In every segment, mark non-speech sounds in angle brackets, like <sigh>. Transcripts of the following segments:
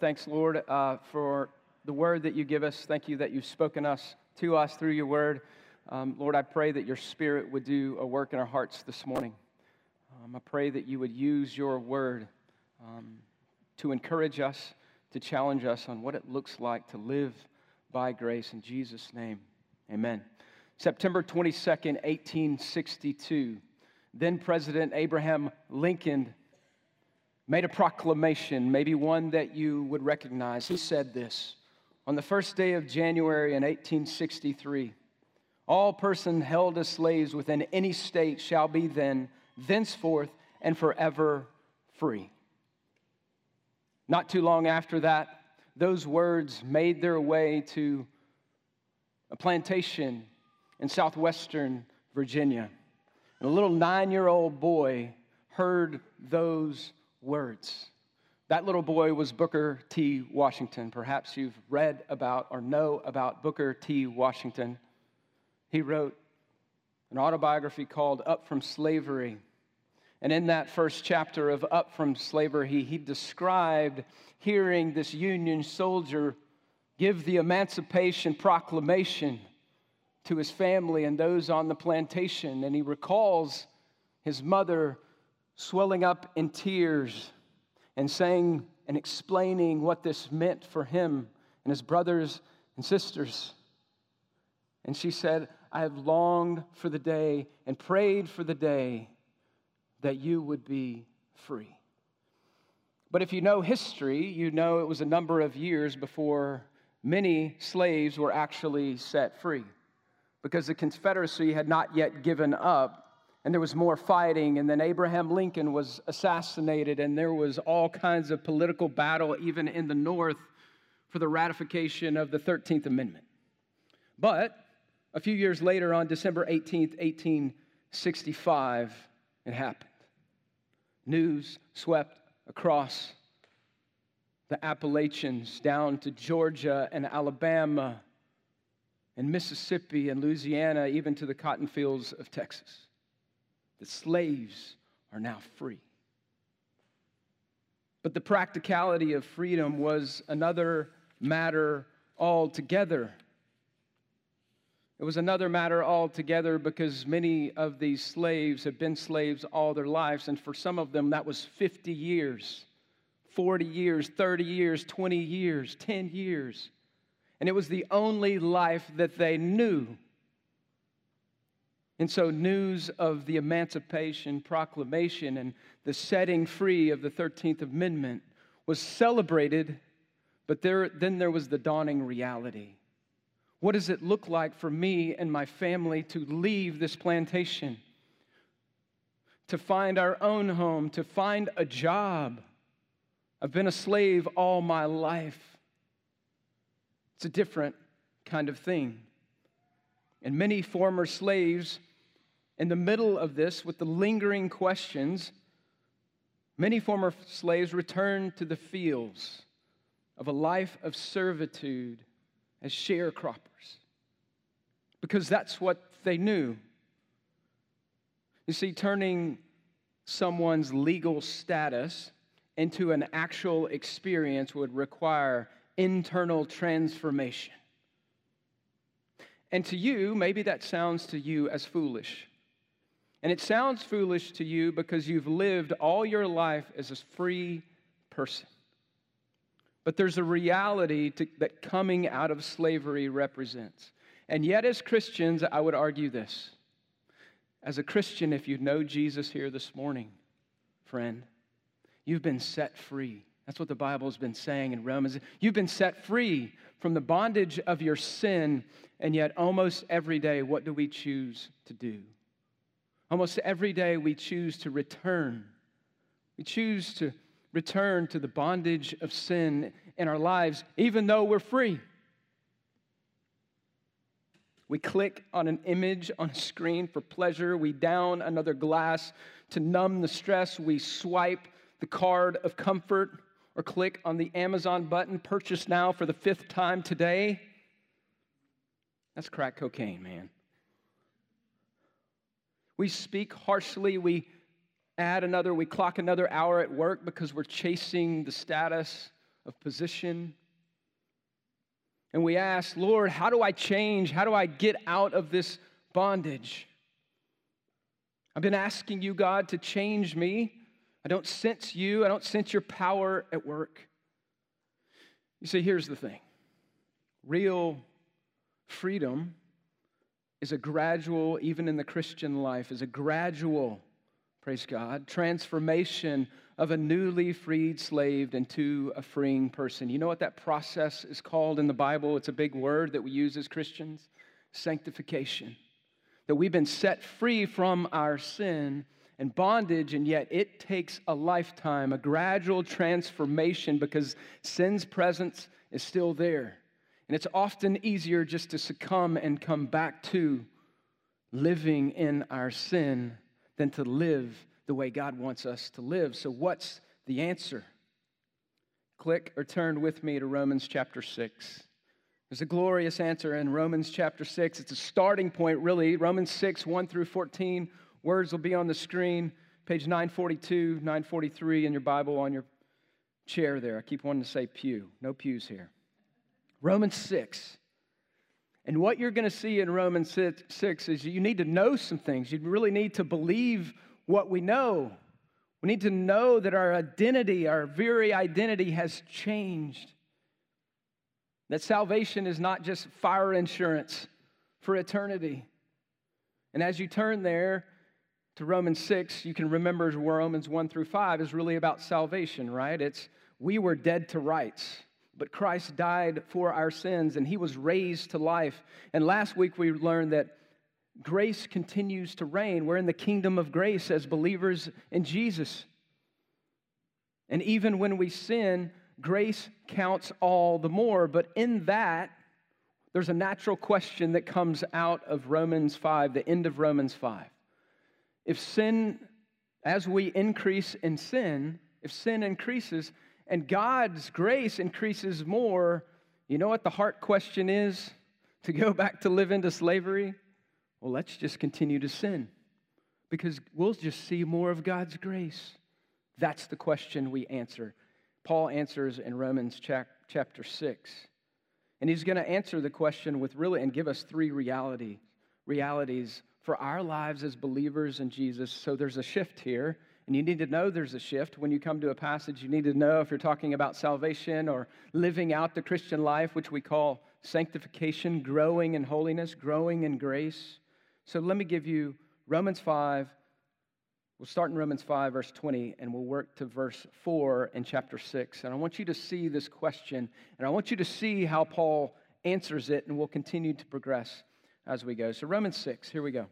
Thanks, Lord, uh, for the word that you give us. Thank you that you've spoken us to us through your word. Um, Lord, I pray that your spirit would do a work in our hearts this morning. Um, I pray that you would use your word um, to encourage us, to challenge us on what it looks like to live by grace. In Jesus' name, amen. September 22nd, 1862, then President Abraham Lincoln made a proclamation, maybe one that you would recognize. He said this On the first day of January in 1863, all persons held as slaves within any state shall be then, thenceforth, and forever free. Not too long after that, those words made their way to a plantation in southwestern Virginia. And a little nine year old boy heard those words. That little boy was Booker T. Washington. Perhaps you've read about or know about Booker T. Washington. He wrote an autobiography called Up from Slavery. And in that first chapter of Up from Slavery, he, he described hearing this Union soldier give the Emancipation Proclamation to his family and those on the plantation. And he recalls his mother swelling up in tears and saying and explaining what this meant for him and his brothers and sisters. And she said, I have longed for the day and prayed for the day that you would be free. But if you know history, you know it was a number of years before many slaves were actually set free because the Confederacy had not yet given up and there was more fighting, and then Abraham Lincoln was assassinated, and there was all kinds of political battle, even in the North, for the ratification of the 13th Amendment. But a few years later, on December 18th, 1865, it happened. News swept across the Appalachians down to Georgia and Alabama and Mississippi and Louisiana, even to the cotton fields of Texas. The slaves are now free. But the practicality of freedom was another matter altogether. It was another matter altogether because many of these slaves have been slaves all their lives, and for some of them, that was 50 years, 40 years, 30 years, 20 years, 10 years. And it was the only life that they knew. And so, news of the Emancipation Proclamation and the setting free of the 13th Amendment was celebrated, but there, then there was the dawning reality. What does it look like for me and my family to leave this plantation, to find our own home, to find a job? I've been a slave all my life. It's a different kind of thing. And many former slaves in the middle of this, with the lingering questions, many former slaves returned to the fields of a life of servitude as sharecroppers because that's what they knew. You see, turning someone's legal status into an actual experience would require internal transformation. And to you, maybe that sounds to you as foolish. And it sounds foolish to you because you've lived all your life as a free person. But there's a reality to, that coming out of slavery represents. And yet, as Christians, I would argue this. As a Christian, if you know Jesus here this morning, friend, you've been set free. That's what the Bible has been saying in Romans. You've been set free from the bondage of your sin, and yet almost every day, what do we choose to do? Almost every day we choose to return. We choose to return to the bondage of sin in our lives, even though we're free. We click on an image on a screen for pleasure. We down another glass to numb the stress. We swipe the card of comfort or click on the Amazon button, purchase now for the fifth time today. That's crack cocaine, man. We speak harshly. We add another, we clock another hour at work because we're chasing the status of position. And we ask, Lord, how do I change? How do I get out of this bondage? I've been asking you, God, to change me. I don't sense you, I don't sense your power at work. You see, here's the thing real freedom is a gradual, even in the Christian life, is a gradual, praise God, transformation of a newly freed slave into a freeing person. You know what that process is called in the Bible? It's a big word that we use as Christians sanctification. That we've been set free from our sin and bondage, and yet it takes a lifetime, a gradual transformation because sin's presence is still there. And it's often easier just to succumb and come back to living in our sin than to live the way God wants us to live. So, what's the answer? Click or turn with me to Romans chapter 6. There's a glorious answer in Romans chapter 6. It's a starting point, really. Romans 6, 1 through 14. Words will be on the screen, page 942, 943 in your Bible on your chair there. I keep wanting to say pew. No pews here. Romans 6. And what you're going to see in Romans 6 is you need to know some things. You really need to believe what we know. We need to know that our identity, our very identity, has changed. That salvation is not just fire insurance for eternity. And as you turn there to Romans 6, you can remember Romans 1 through 5 is really about salvation, right? It's we were dead to rights, but Christ died for our sins and he was raised to life. And last week we learned that grace continues to reign. We're in the kingdom of grace as believers in Jesus. And even when we sin, grace counts all the more. But in that, there's a natural question that comes out of Romans 5, the end of Romans 5. If sin, as we increase in sin, if sin increases and God's grace increases more, you know what the heart question is? To go back to live into slavery? Well, let's just continue to sin because we'll just see more of God's grace. That's the question we answer. Paul answers in Romans chapter 6. And he's going to answer the question with really and give us three reality, realities for our lives as believers in Jesus. So there's a shift here. And you need to know there's a shift. When you come to a passage, you need to know if you're talking about salvation or living out the Christian life, which we call sanctification, growing in holiness, growing in grace. So let me give you Romans 5. We'll start in Romans 5, verse 20, and we'll work to verse 4 in chapter 6. And I want you to see this question, and I want you to see how Paul answers it, and we'll continue to progress as we go. So, Romans 6, here we go.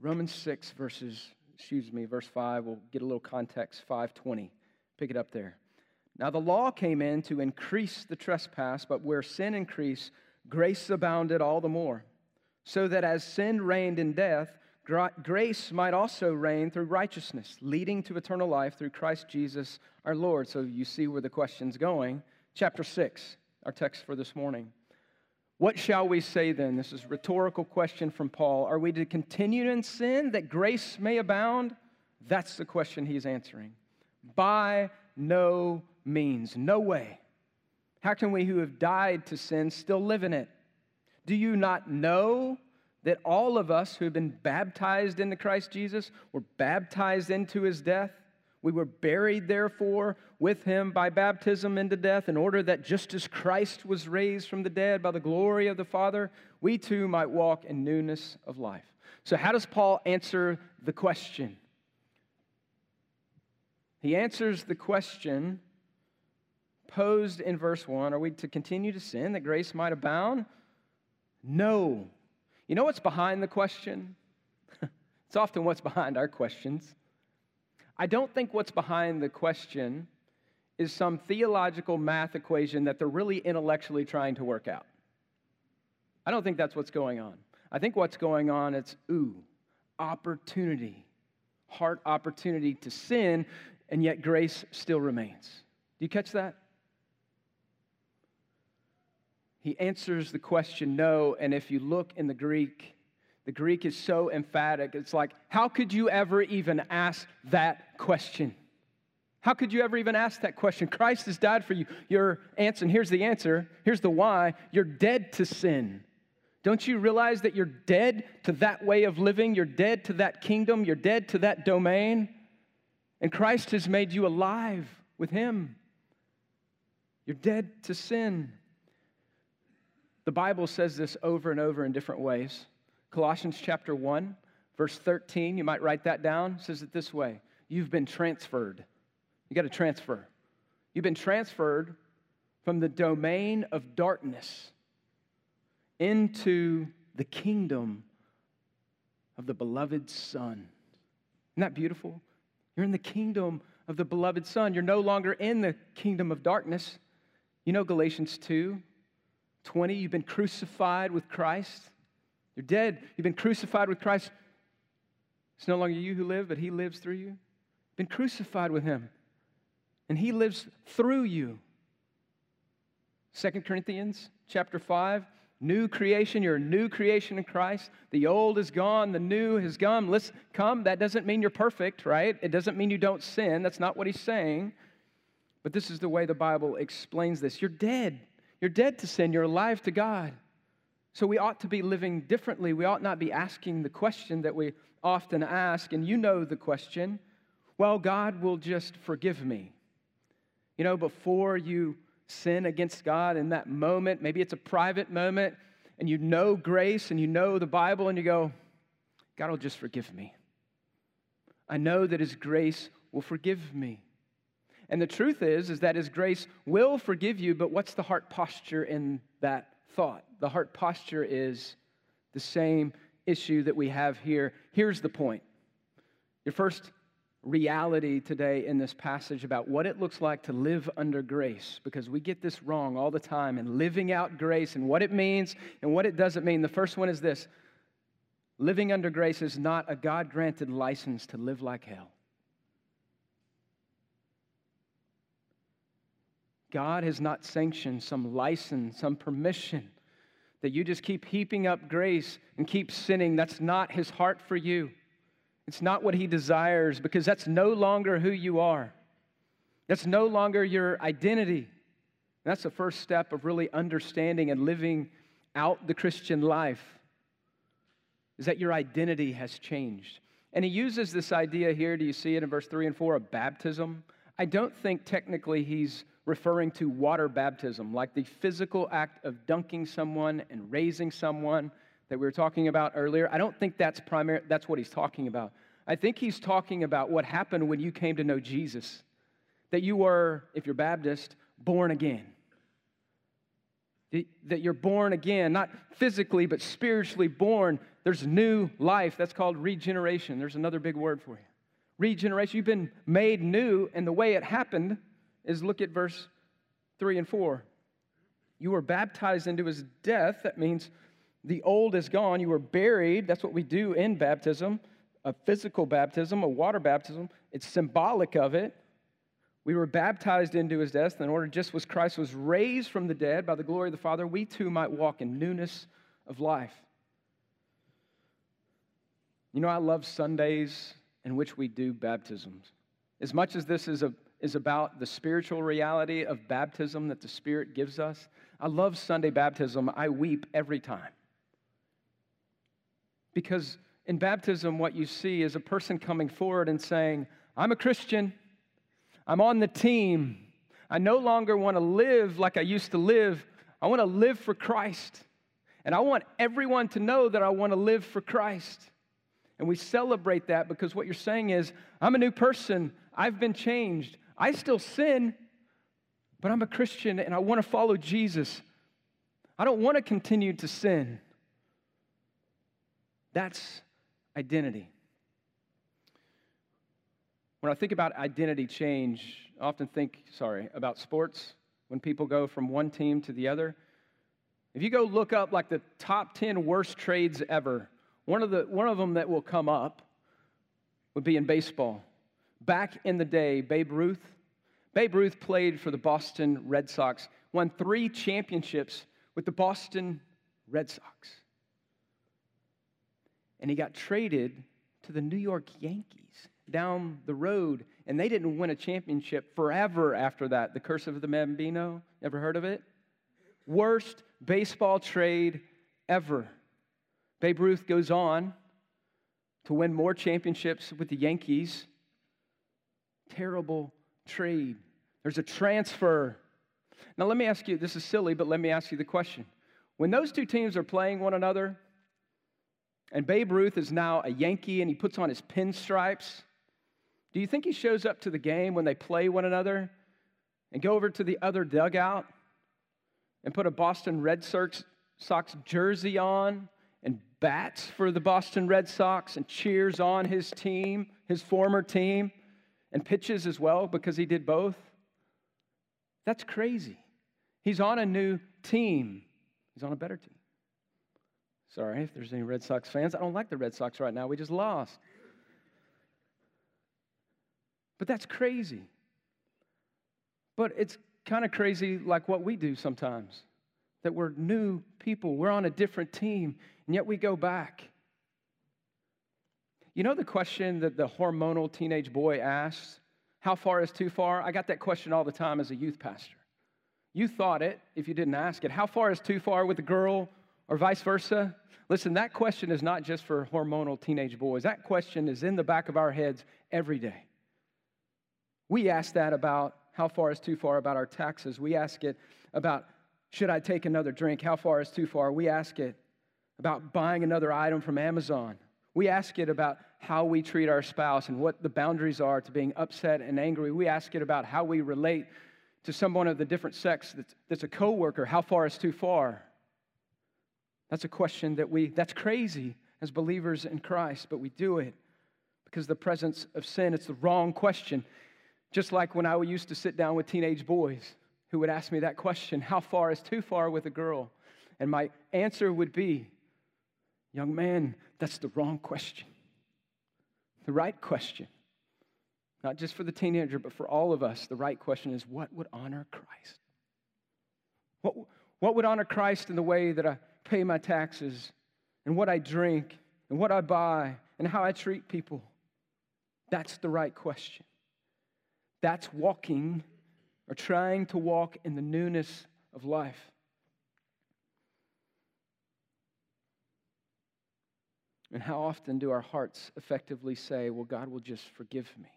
Romans 6, verses, excuse me, verse 5, we'll get a little context, 520. Pick it up there. Now, the law came in to increase the trespass, but where sin increased, grace abounded all the more so that as sin reigned in death, grace might also reign through righteousness, leading to eternal life through Christ Jesus our Lord. So you see where the question's going. Chapter 6, our text for this morning. What shall we say then? This is a rhetorical question from Paul. Are we to continue in sin that grace may abound? That's the question he's answering. By no means, no way. How can we who have died to sin still live in it? Do you not know that all of us who have been baptized into Christ Jesus were baptized into his death? We were buried, therefore, with him by baptism into death, in order that just as Christ was raised from the dead by the glory of the Father, we too might walk in newness of life. So, how does Paul answer the question? He answers the question posed in verse 1 Are we to continue to sin that grace might abound? No. You know what's behind the question? <laughs> it's often what's behind our questions. I don't think what's behind the question is some theological math equation that they're really intellectually trying to work out. I don't think that's what's going on. I think what's going on is ooh, opportunity, heart opportunity to sin, and yet grace still remains. Do you catch that? he answers the question no. And if you look in the Greek, the Greek is so emphatic. It's like, how could you ever even ask that question? How could you ever even ask that question? Christ has died for you. Your answer, and here's the answer, here's the why you're dead to sin. Don't you realize that you're dead to that way of living? You're dead to that kingdom. You're dead to that domain. And Christ has made you alive with Him. You're dead to sin. The Bible says this over and over in different ways. Colossians chapter 1, verse 13, you might write that down, says it this way You've been transferred. You got to transfer. You've been transferred from the domain of darkness into the kingdom of the beloved Son. Isn't that beautiful? You're in the kingdom of the beloved Son. You're no longer in the kingdom of darkness. You know Galatians 2 20, you've been crucified with Christ. You're dead. You've been crucified with Christ. It's no longer you who live, but He lives through you. Been crucified with Him, and He lives through you. Second Corinthians chapter 5 New creation, you're a new creation in Christ. The old is gone, the new has come. Come. That doesn't mean you're perfect, right? It doesn't mean you don't sin. That's not what he's saying. But this is the way the Bible explains this. You're dead. You're dead to sin. You're alive to God. So we ought to be living differently. We ought not be asking the question that we often ask, and you know the question well, God will just forgive me. You know, before you sin against God in that moment. Maybe it's a private moment and you know grace and you know the Bible and you go, God will just forgive me. I know that His grace will forgive me. And the truth is, is that His grace will forgive you, but what's the heart posture in that thought? The heart posture is the same issue that we have here. Here's the point. Your first reality today in this passage about what it looks like to live under grace because we get this wrong all the time and living out grace and what it means and what it doesn't mean. The first one is this living under grace is not a God granted license to live like hell. God has not sanctioned some license, some permission that you just keep heaping up grace and keep sinning. That's not his heart for you. It's not what he desires because that's no longer who you are. That's no longer your identity. That's the first step of really understanding and living out the Christian life is that your identity has changed. And he uses this idea here, do you see it in verse 3 and 4 of baptism? I don't think technically he's referring to water baptism, like the physical act of dunking someone and raising someone that we were talking about earlier, I don't think that's primary, that's what he's talking about. I think he's talking about what happened when you came to know Jesus. That you were, if you're Baptist, born again. That you're born again, not physically, but spiritually born. There's new life. That's called regeneration. There's another big word for you. Regeneration. You've been made new, and the way it happened is look at verse 3 and 4. You were baptized into his death. That means the old is gone. You were buried. That's what we do in baptism a physical baptism, a water baptism. It's symbolic of it. We were baptized into his death in order, just as Christ was raised from the dead by the glory of the Father, we too might walk in newness of life. You know, I love Sundays in which we do baptisms. As much as this is, a, is about the spiritual reality of baptism that the Spirit gives us, I love Sunday baptism. I weep every time. Because in baptism, what you see is a person coming forward and saying, I'm a Christian, I'm on the team. I no longer want to live like I used to live. I want to live for Christ. And I want everyone to know that I want to live for Christ. And we celebrate that because what you're saying is, I'm a new person. I've been changed. I still sin, but I'm a Christian and I want to follow Jesus. I don't want to continue to sin. That's identity. When I think about identity change, I often think, sorry, about sports when people go from one team to the other. If you go look up like the top 10 worst trades ever, one of, the, one of them that will come up would be in baseball. Back in the day, Babe Ruth, Babe Ruth played for the Boston Red Sox, won three championships with the Boston Red Sox and he got traded to the New York Yankees down the road and they didn't win a championship forever after that. The Curse of the Bambino, ever heard of it? Worst baseball trade ever. Babe Ruth goes on to win more championships with the Yankees. Terrible trade. There's a transfer. Now, let me ask you this is silly, but let me ask you the question. When those two teams are playing one another, and Babe Ruth is now a Yankee and he puts on his pinstripes, do you think he shows up to the game when they play one another and go over to the other dugout and put a Boston Red Sox, jersey on and bats for the Boston Red Sox and cheers on his team, his former team, and pitches as well because he did both? That's crazy. He's on a new team, he's on a better team. Sorry if there's any Red Sox fans. I don't like the Red Sox right now. We just lost. But that's crazy. But it's kind of crazy like what we do sometimes that we're new people, we're on a different team, and yet we go back. You know the question that the hormonal teenage boy asks, How far is too far? I got that question all the time as a youth pastor. You thought it if you didn't ask it. How far is too far with a girl or vice versa? Listen, that question is not just for hormonal teenage boys. That question is in the back of our heads every day. We ask that about how far is too far about our taxes. We ask it about should I take another drink? How far is too far? We ask it about buying another item from Amazon. We ask it about how we treat our spouse and what the boundaries are to being upset and angry. We ask it about how we relate to someone of the different sex that's, that's a coworker. How far is too far? That's a question that we, that's crazy as believers in Christ, but we do it because the presence of sin, it's the wrong question. Just like when I used to sit down with teenage boys who would ask me that question How far is too far with a girl? And my answer would be, Young man, that's the wrong question. The right question, not just for the teenager, but for all of us, the right question is what would honor Christ? What, what would honor Christ in the way that I pay my taxes and what I drink and what I buy and how I treat people? That's the right question. That's walking or trying to walk in the newness of life. And how often do our hearts effectively say, Well, God will just forgive me?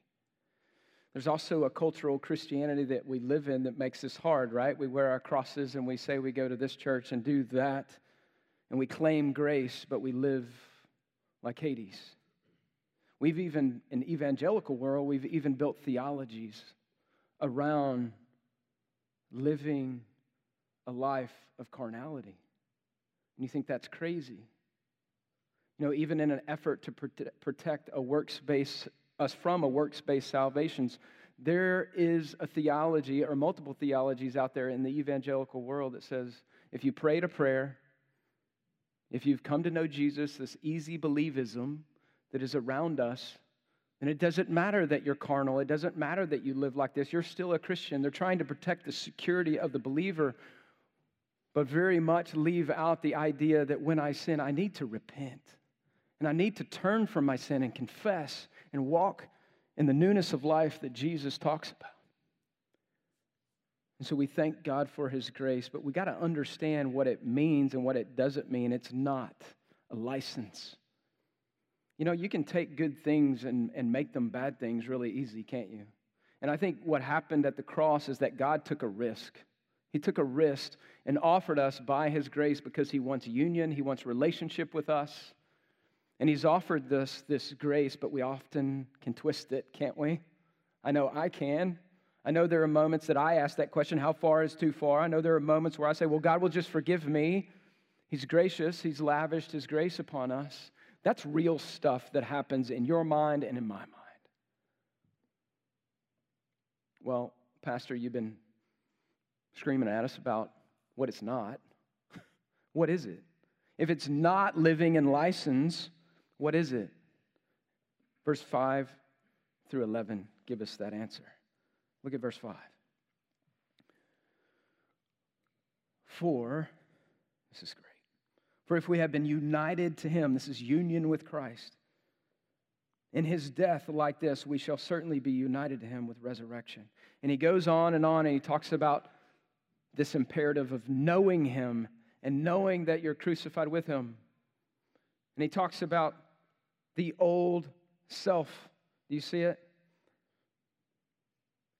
There's also a cultural Christianity that we live in that makes this hard, right? We wear our crosses and we say we go to this church and do that, and we claim grace, but we live like Hades. We've even, in evangelical world, we've even built theologies around living a life of carnality. And you think that's crazy. You know, even in an effort to protect a works-based, us from a works-based salvations, there is a theology or multiple theologies out there in the evangelical world that says if you prayed a prayer, if you've come to know Jesus, this easy believism that is around us, and it doesn't matter that you're carnal. It doesn't matter that you live like this. You're still a Christian. They're trying to protect the security of the believer, but very much leave out the idea that when I sin, I need to repent. And I need to turn from my sin and confess and walk in the newness of life that Jesus talks about. And so we thank God for his grace, but we got to understand what it means and what it doesn't mean. It's not a license. You know, you can take good things and, and make them bad things really easy, can't you? And I think what happened at the cross is that God took a risk. He took a risk and offered us by His grace because He wants union, He wants relationship with us. And He's offered us this grace, but we often can twist it, can't we? I know I can. I know there are moments that I ask that question how far is too far? I know there are moments where I say, well, God will just forgive me. He's gracious, He's lavished His grace upon us. That's real stuff that happens in your mind and in my mind. Well, Pastor, you've been screaming at us about what it's not. <laughs> what is it? If it's not living in license, what is it? Verse 5 through 11 give us that answer. Look at verse 5. For, this is great. For if we have been united to him, this is union with Christ, In his death, like this, we shall certainly be united to him with resurrection. And he goes on and on and he talks about this imperative of knowing him and knowing that you're crucified with him. And he talks about the old self. Do you see it?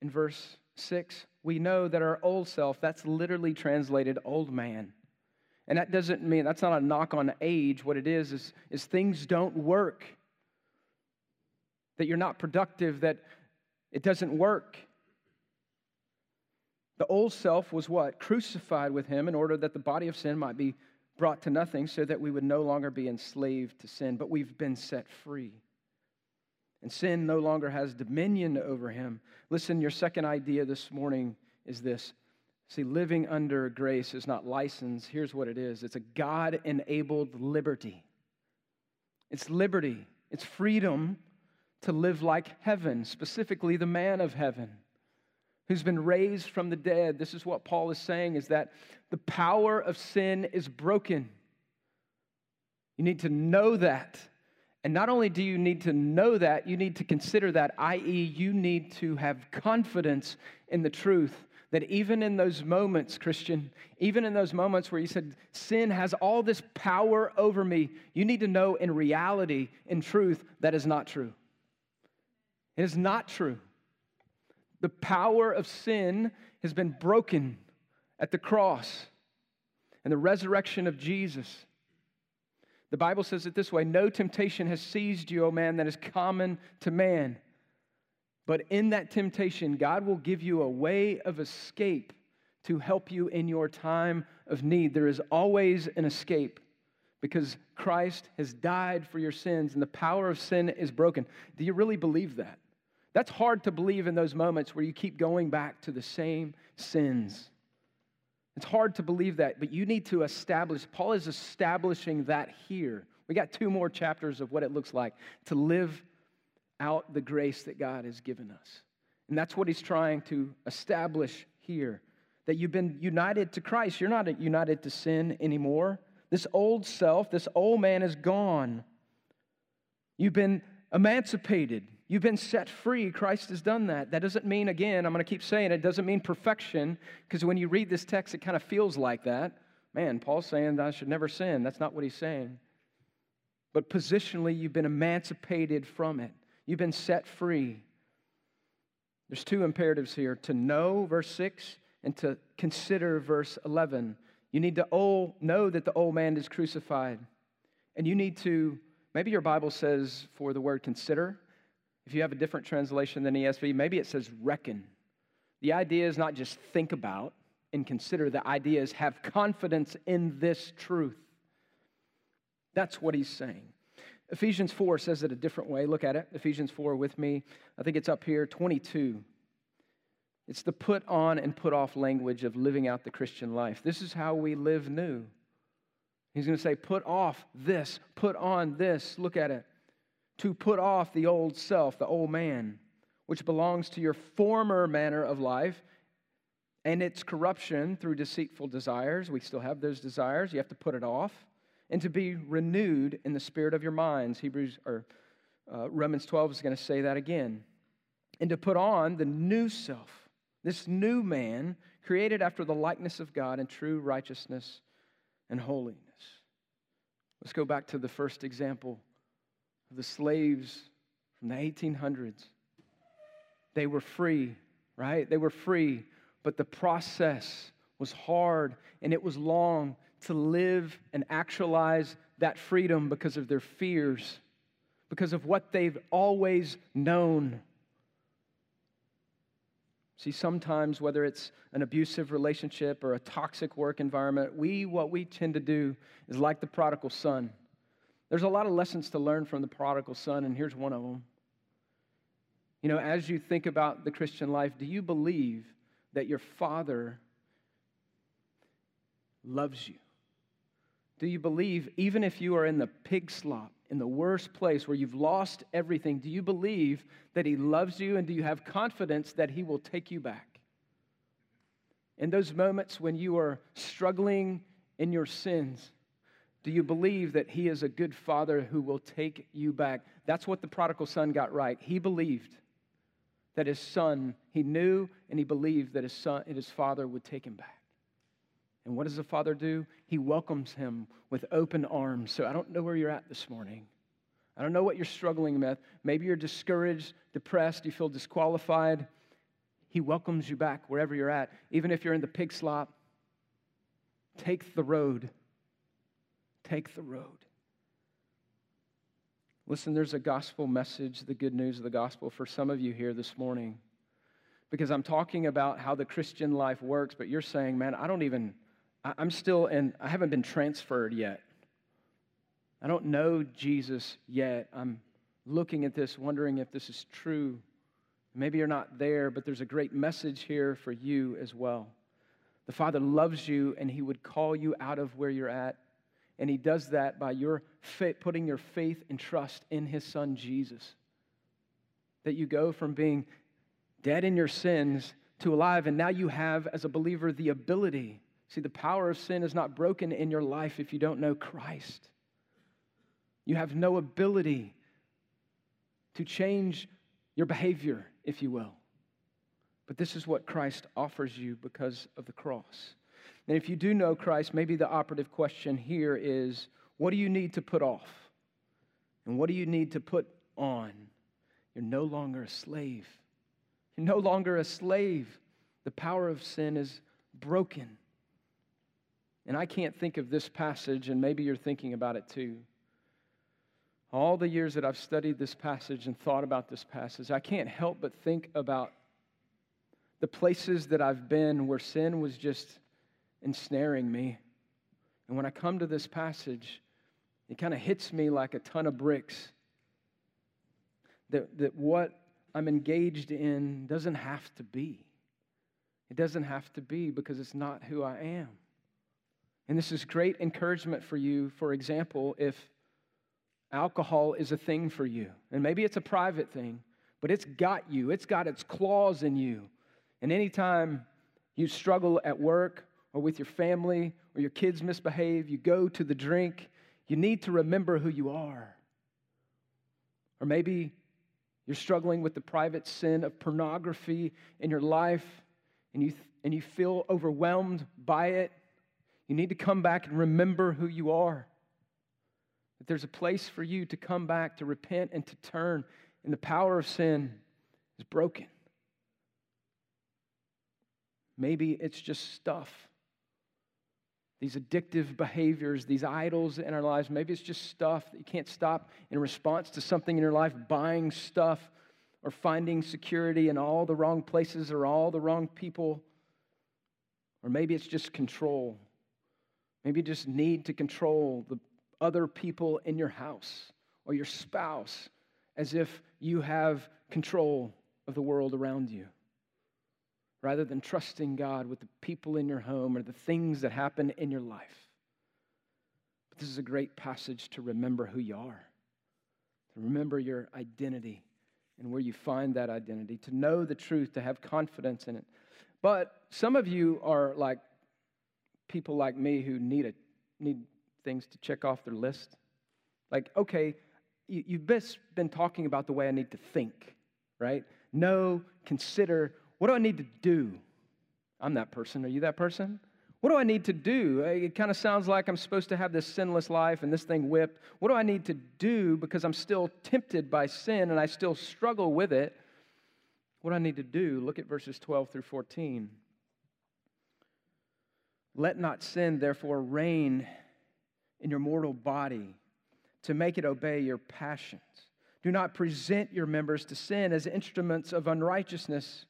In verse 6, we know that our old self, that's literally translated old man. And that doesn't mean, that's not a knock on age. What it is, is, is things don't work, that you're not productive, that it doesn't work. The old self was what? Crucified with him in order that the body of sin might be brought to nothing so that we would no longer be enslaved to sin, but we've been set free. And sin no longer has dominion over him. Listen, your second idea this morning is this. See, living under grace is not license. Here's what it is it's a God enabled liberty. It's liberty, it's freedom to live like heaven, specifically the man of heaven who's been raised from the dead. This is what Paul is saying is that the power of sin is broken. You need to know that. And not only do you need to know that, you need to consider that, i.e., you need to have confidence in the truth that even in those moments, Christian, even in those moments where you said, sin has all this power over me, you need to know in reality, in truth, that is not true. It is not true. The power of sin has been broken at the cross and the resurrection of Jesus. The Bible says it this way No temptation has seized you, O man, that is common to man. But in that temptation, God will give you a way of escape to help you in your time of need. There is always an escape because Christ has died for your sins and the power of sin is broken. Do you really believe that? That's hard to believe in those moments where you keep going back to the same sins. It's hard to believe that, but you need to establish, Paul is establishing that here. We got two more chapters of what it looks like to live out the grace that God has given us. And that's what he's trying to establish here that you've been united to Christ. You're not united to sin anymore. This old self, this old man is gone. You've been emancipated. You've been set free. Christ has done that. That doesn't mean, again, I'm going to keep saying it, doesn't mean perfection, because when you read this text, it kind of feels like that. Man, Paul's saying I should never sin. That's not what he's saying. But positionally, you've been emancipated from it, you've been set free. There's two imperatives here to know, verse 6, and to consider, verse 11. You need to old, know that the old man is crucified. And you need to, maybe your Bible says for the word consider. If you have a different translation than ESV, maybe it says reckon. The idea is not just think about and consider, the idea is have confidence in this truth. That's what he's saying. Ephesians 4 says it a different way. Look at it. Ephesians 4 with me. I think it's up here, 22. It's the put on and put off language of living out the Christian life. This is how we live new. He's going to say, put off this, put on this. Look at it to put off the old self, the old man, which belongs to your former manner of life and its corruption through deceitful desires. We still have those desires. You have to put it off. And to be renewed in the spirit of your minds. Hebrews or uh, Romans 12 is going to say that again. And to put on the new self, this new man created after the likeness of God in true righteousness and holiness. Let's go back to the first example the slaves from the 1800s. They were free, right? They were free, but the process was hard and it was long to live and actualize that freedom because of their fears, because of what they've always known. See, sometimes, whether it's an abusive relationship or a toxic work environment, we, what we tend to do is like the prodigal son. There's a lot of lessons to learn from the prodigal son, and here's one of them. You know, as you think about the Christian life, do you believe that your father loves you? Do you believe, even if you are in the pig slop, in the worst place where you've lost everything, do you believe that he loves you and do you have confidence that he will take you back? In those moments when you are struggling in your sins, Do you believe that He is a good Father who will take you back? That's what the prodigal son got right. He believed that his son, he knew and he believed that his son and his father would take him back. And what does the father do? He welcomes him with open arms. So I don't know where you're at this morning. I don't know what you're struggling with. Maybe you're discouraged, depressed, you feel disqualified. He welcomes you back wherever you're at. Even if you're in the pig slop, take the road. Take the road. Listen, there's a gospel message, the good news of the gospel for some of you here this morning. Because I'm talking about how the Christian life works, but you're saying, man, I don't even, I'm still in, I haven't been transferred yet. I don't know Jesus yet. I'm looking at this, wondering if this is true. Maybe you're not there, but there's a great message here for you as well. The Father loves you, and He would call you out of where you're at and he does that by your faith, putting your faith and trust in his son Jesus. That you go from being dead in your sins to alive, and now you have, as a believer, the ability. See, the power of sin is not broken in your life if you don't know Christ. You have no ability to change your behavior, if you will. But this is what Christ offers you because of the cross. And if you do know Christ, maybe the operative question here is what do you need to put off? And what do you need to put on? You're no longer a slave. You're no longer a slave. The power of sin is broken. And I can't think of this passage, and maybe you're thinking about it too. All the years that I've studied this passage and thought about this passage, I can't help but think about the places that I've been where sin was just ensnaring me. And when I come to this passage, it kind of hits me like a ton of bricks. That, that what I'm engaged in doesn't have to be. It doesn't have to be because it's not who I am. And this is great encouragement for you, for example, if alcohol is a thing for you, and maybe it's a private thing, but it's got you, it's got its claws in you. And anytime you struggle at work or with your family or your kids misbehave, you go to the drink, you need to remember who you are. Or maybe you're struggling with the private sin of pornography in your life and you, and you feel overwhelmed by it. You need to come back and remember who you are. That there's a place for you to come back, to repent, and to turn, and the power of sin is broken. Maybe it's just stuff these addictive behaviors, these idols in our lives. Maybe it's just stuff that you can't stop in response to something in your life, buying stuff or finding security in all the wrong places or all the wrong people. Or maybe it's just control. Maybe you just need to control the other people in your house or your spouse as if you have control of the world around you rather than trusting God with the people in your home or the things that happen in your life. But this is a great passage to remember who you are, to remember your identity and where you find that identity, to know the truth, to have confidence in it. But some of you are like people like me who need, a, need things to check off their list. Like, okay, you, you've been talking about the way I need to think, right? Know, consider, what do I need to do? I'm that person. Are you that person? What do I need to do? It kind of sounds like I'm supposed to have this sinless life and this thing whipped. What do I need to do because I'm still tempted by sin and I still struggle with it? What do I need to do? Look at verses 12 through 14. Let not sin, therefore, reign in your mortal body to make it obey your passions. Do not present your members to sin as instruments of unrighteousness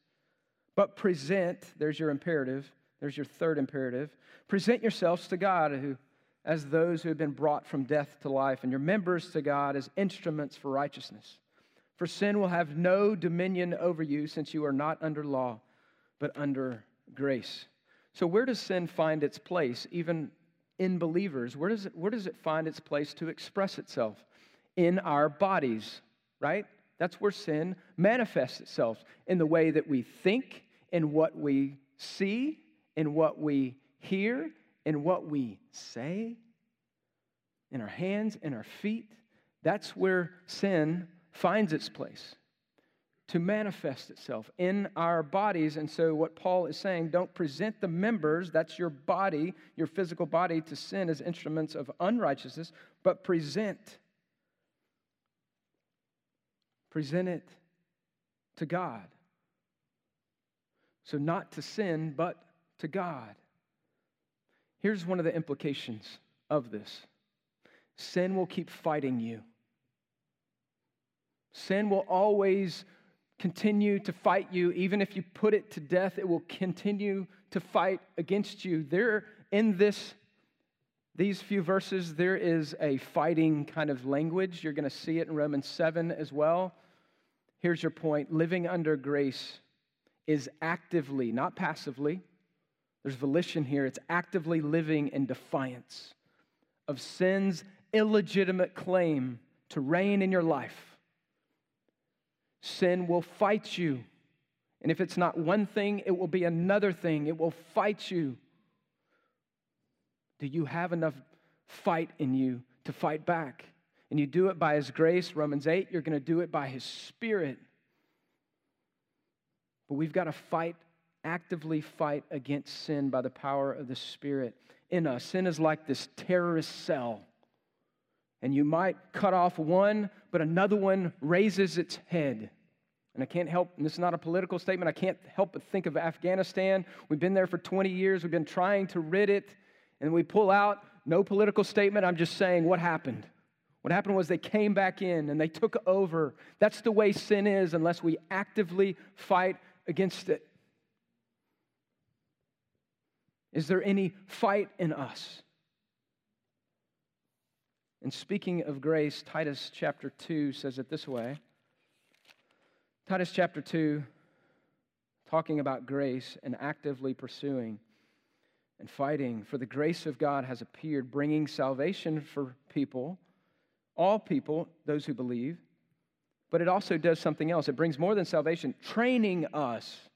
but present, there's your imperative, there's your third imperative. Present yourselves to God who, as those who have been brought from death to life, and your members to God as instruments for righteousness. For sin will have no dominion over you, since you are not under law, but under grace. So, where does sin find its place, even in believers? Where does it, where does it find its place to express itself? In our bodies, right? That's where sin manifests itself in the way that we think, in what we see, in what we hear, in what we say. in our hands, in our feet. That's where sin finds its place to manifest itself in our bodies. And so, what Paul is saying, don't present the members, that's your body, your physical body, to sin as instruments of unrighteousness, but present. Present it to God. So, not to sin, but to God. Here's one of the implications of this sin will keep fighting you. Sin will always continue to fight you. Even if you put it to death, it will continue to fight against you. There, in this, these few verses, there is a fighting kind of language. You're going to see it in Romans 7 as well. Here's your point living under grace is actively, not passively, there's volition here. It's actively living in defiance of sin's illegitimate claim to reign in your life. Sin will fight you. And if it's not one thing, it will be another thing. It will fight you. Do you have enough fight in you to fight back? And you do it by His grace, Romans 8, you're going to do it by His Spirit. But we've got to fight actively fight against sin by the power of the Spirit in us. Sin is like this terrorist cell. And you might cut off one, but another one raises its head. And I can't help, and this is not a political statement, I can't help but think of Afghanistan. We've been there for 20 years, we've been trying to rid it, and we pull out, no political statement, I'm just saying what happened. What happened was they came back in and they took over. That's the way sin is unless we actively fight against it. Is there any fight in us? And speaking of grace, Titus chapter 2 says it this way Titus chapter 2, talking about grace and actively pursuing and fighting. For the grace of God has appeared, bringing salvation for people, all people, those who believe. But it also does something else. It brings more than salvation, training us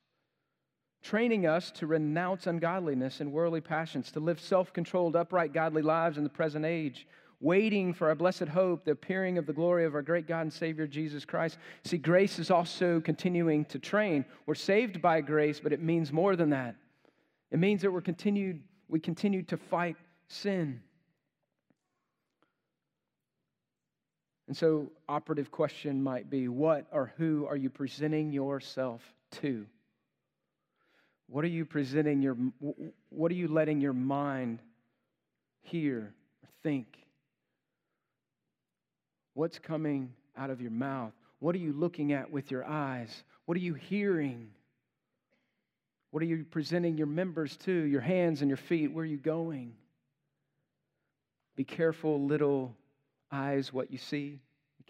training us to renounce ungodliness and worldly passions, to live self controlled, upright, godly lives in the present age, waiting for our blessed hope, the appearing of the glory of our great God and Savior Jesus Christ. See, grace is also continuing to train. We're saved by grace, but it means more than that. It means that we're continued, we continue to fight sin. And so, operative question might be what or who are you presenting yourself to? What are you presenting your, what are you letting your mind hear or think? What's coming out of your mouth? What are you looking at with your eyes? What are you hearing? What are you presenting your members to, your hands and your feet? Where are you going? Be careful, little eyes, what you see.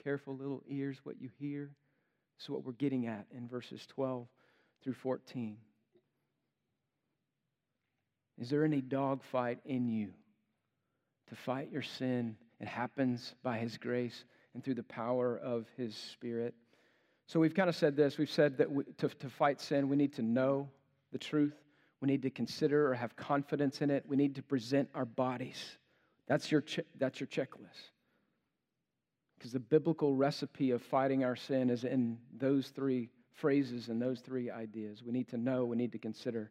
Careful, little ears, what you hear. This is what we're getting at in verses 12 through 14. Is there any dogfight in you to fight your sin? It happens by His grace and through the power of His Spirit. So we've kind of said this. We've said that we, to, to fight sin, we need to know the truth. We need to consider or have confidence in it. We need to present our bodies. That's your, che- that's your checklist. Because the biblical recipe of fighting our sin is in those three phrases and those three ideas. We need to know, we need to consider,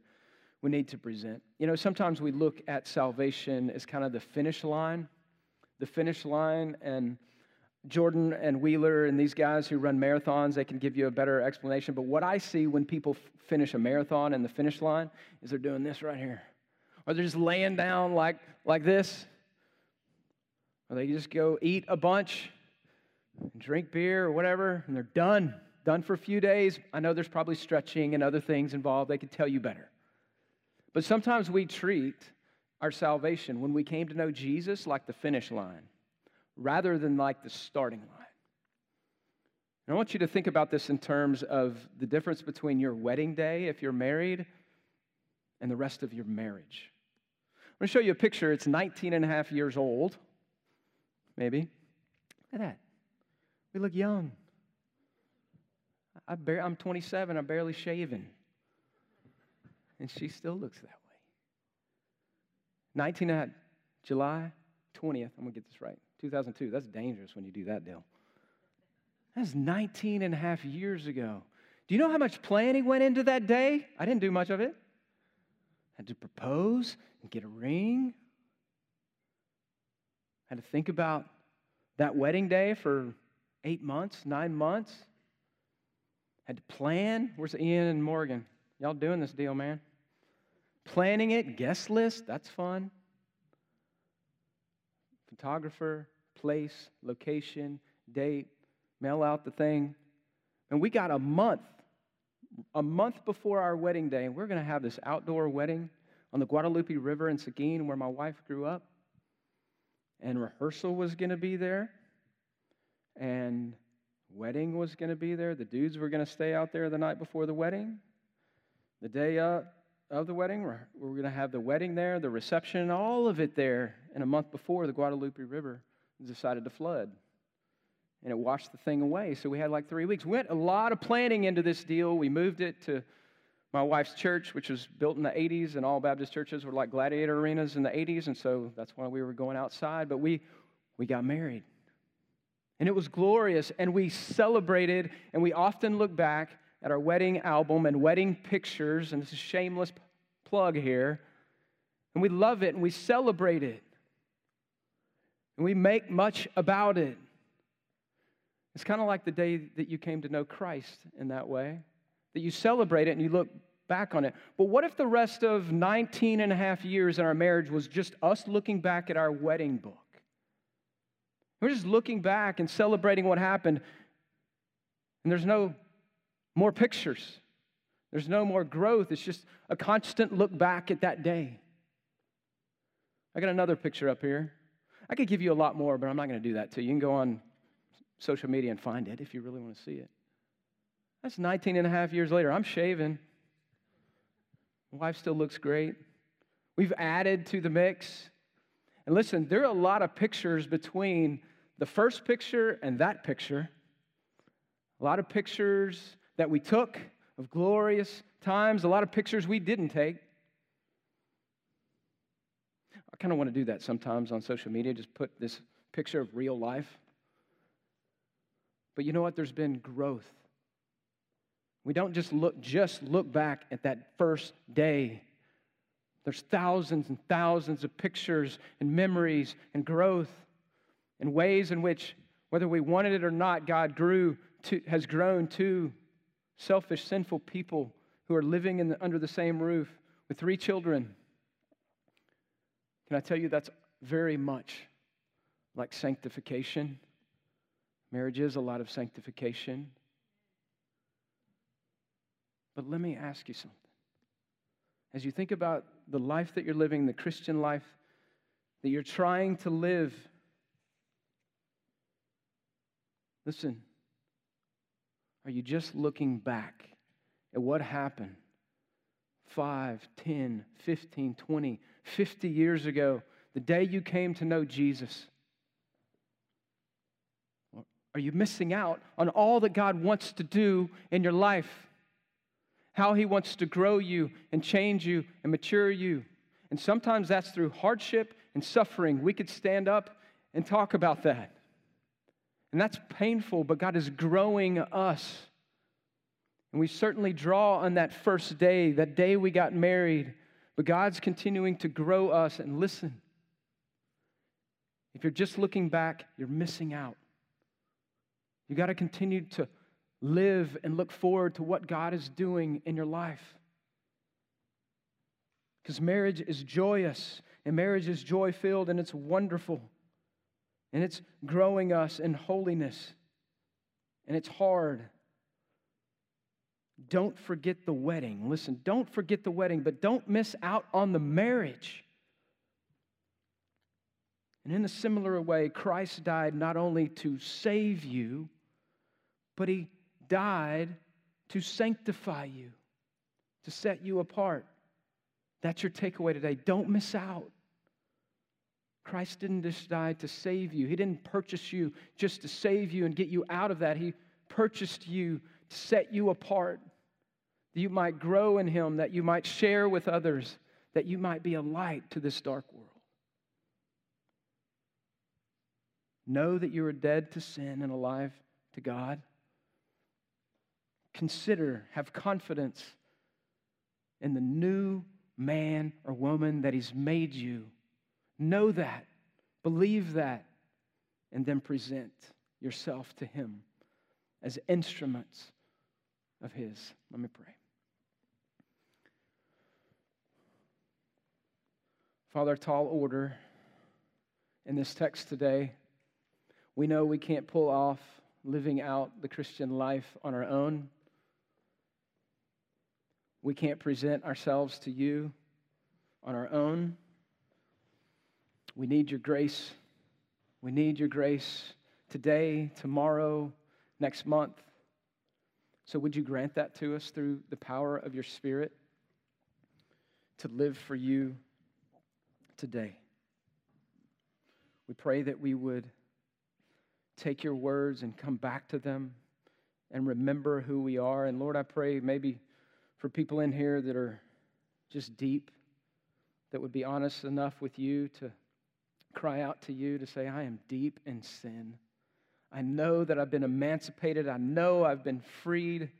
we need to present. You know, sometimes we look at salvation as kind of the finish line, the finish line, and Jordan and Wheeler and these guys who run marathons, they can give you a better explanation. But what I see when people f- finish a marathon and the finish line is they're doing this right here. Or they're just laying down like, like this. Or they just go eat a bunch, drink beer or whatever, and they're done. Done for a few days. I know there's probably stretching and other things involved. They could tell you better. But sometimes we treat our salvation when we came to know Jesus like the finish line rather than like the starting line. And I want you to think about this in terms of the difference between your wedding day, if you're married, and the rest of your marriage. I'm going to show you a picture. It's 19 and a half years old, maybe. Look at that. We look young. I am 27, I'm barely shaven and she still looks that way. 19, uh, July 20th, I'm going to get this right. 2002. That's dangerous when you do that deal. That's 19 and a half years ago. Do you know how much planning went into that day? I didn't do much of it. I had to propose and get a ring. I had to think about that wedding day for eight months, nine months. Had to plan. Where's Ian and Morgan? Y'all doing this deal, man. Planning it, guest list, that's fun. Photographer, place, location, date, mail out the thing. And we got a month, a month before our wedding day, and we're going to have this outdoor wedding on the Guadalupe River in Seguin, where my wife grew up. And rehearsal was going to be there, and wedding was going to be there. The dudes were going to stay out there the night before the wedding. The day of the wedding, we're, we're going to have the wedding there, the reception, all of it there. And a month before, the Guadalupe River decided to flood and it washed the thing away. So we had like three weeks. We went a lot of planning into this deal. We moved it to my wife's church, which was built in the 80s, and all Baptist churches were like gladiator arenas in the 80s, and so that's why we were going outside. But we, we got married. And it was glorious, and we celebrated, and we often look back at our wedding album and wedding pictures, and this is a shameless plug here, and we love it and we celebrate it. And we make much about it. It's kind of like the day that you came to know Christ in that way, that you celebrate it and you look back on it. But what if the rest of 19 and a half years in our marriage was just us looking back at our wedding book? We're just looking back and celebrating what happened, and there's no more pictures. There's no more growth. It's just a constant look back at that day. I got another picture up here. I could give you a lot more, but I'm not going to do that to you. You can go on social media and find it if you really want to see it. That's 19 and a half years later. I'm shaving. My wife still looks great. We've added to the mix. And listen, there are a lot of pictures between the first picture and that picture. A lot of pictures that we took of glorious times, a lot of pictures we didn't take. I kind of want to do that sometimes on social media, just put this picture of real life. But you know what? There's been growth. We don't just look just look back at that first day. There's thousands and thousands of pictures and memories and growth and ways in which, whether we wanted it or not, God grew to, has grown to selfish, sinful people who are living the, under the same roof with three children. Can I tell you that's very much like sanctification? Marriage is a lot of sanctification. But let me ask you something. As you think about the life that you're living, the Christian life that you're trying to live, listen, are you just looking back at what happened 5, 10, 15, 20, 50 years ago, the day you came to know Jesus? Are you missing out on all that God wants to do in your life? How He wants to grow you and change you and mature you. And sometimes that's through hardship and suffering. We could stand up and talk about that. And that's painful, but God is growing us. And we certainly draw on that first day, that day we got married, but God's continuing to grow us. And listen, if you're just looking back, you're missing out. You got to continue to live and look forward to what God is doing in your life. Because marriage is joyous, and marriage is joy filled, and it's wonderful. And it's growing us in holiness, and it's hard. Don't forget the wedding. Listen, don't forget the wedding, but don't miss out on the marriage. And in a similar way, Christ died not only to save you, but he died to sanctify you, to set you apart. That's your takeaway today. Don't miss out. Christ didn't just die to save you, He didn't purchase you just to save you and get you out of that. He purchased you to set you apart, that you might grow in Him, that you might share with others, that you might be a light to this dark world. Know that you are dead to sin and alive to God. Consider, have confidence in the new man or woman that He's made you. Know that, believe that, and then present yourself to Him as instruments of His. Let me pray. Father, tall order in this text today. We know we can't pull off living out the Christian life on our own. We can't present ourselves to you on our own. We need your grace. We need your grace today, tomorrow, next month. So, would you grant that to us through the power of your Spirit to live for you today? We pray that we would take your words and come back to them and remember who we are. And Lord, I pray maybe for people in here that are just deep, that would be honest enough with you to cry out to you to say, I am deep in sin. I know that I've been emancipated. I know I've been freed,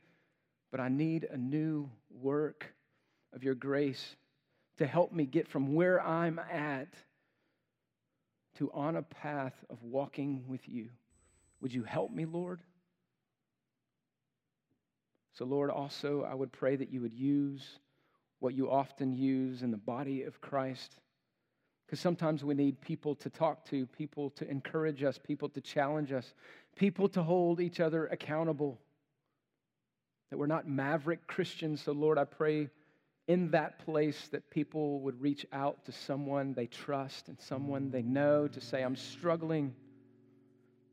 but I need a new work of your grace to help me get from where I'm at to on a path of walking with you. Would you help me, Lord? So, Lord, also, I would pray that you would use what you often use in the body of Christ. Because sometimes we need people to talk to, people to encourage us, people to challenge us, people to hold each other accountable. That we're not maverick Christians. So, Lord, I pray in that place that people would reach out to someone they trust and someone they know to say, I'm struggling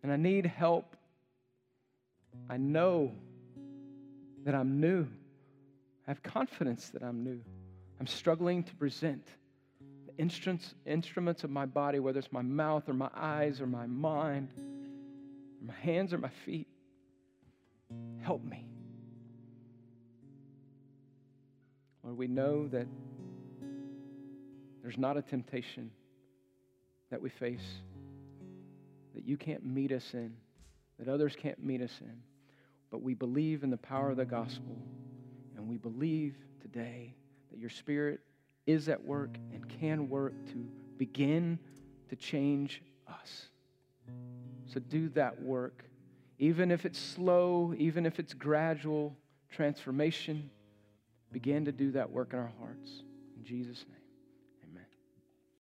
and I need help. I know that I'm new. I have confidence that I'm new. I'm struggling to present instruments, instruments of my body, whether it's my mouth or my eyes or my mind, or my hands or my feet. Help me. Lord, we know that there's not a temptation that we face that you can't meet us in, that others can't meet us in. But we believe in the power of the gospel, and we believe today that your Spirit is at work and can work to begin to change us. So do that work. Even if it's slow, even if it's gradual transformation, begin to do that work in our hearts. In Jesus' name.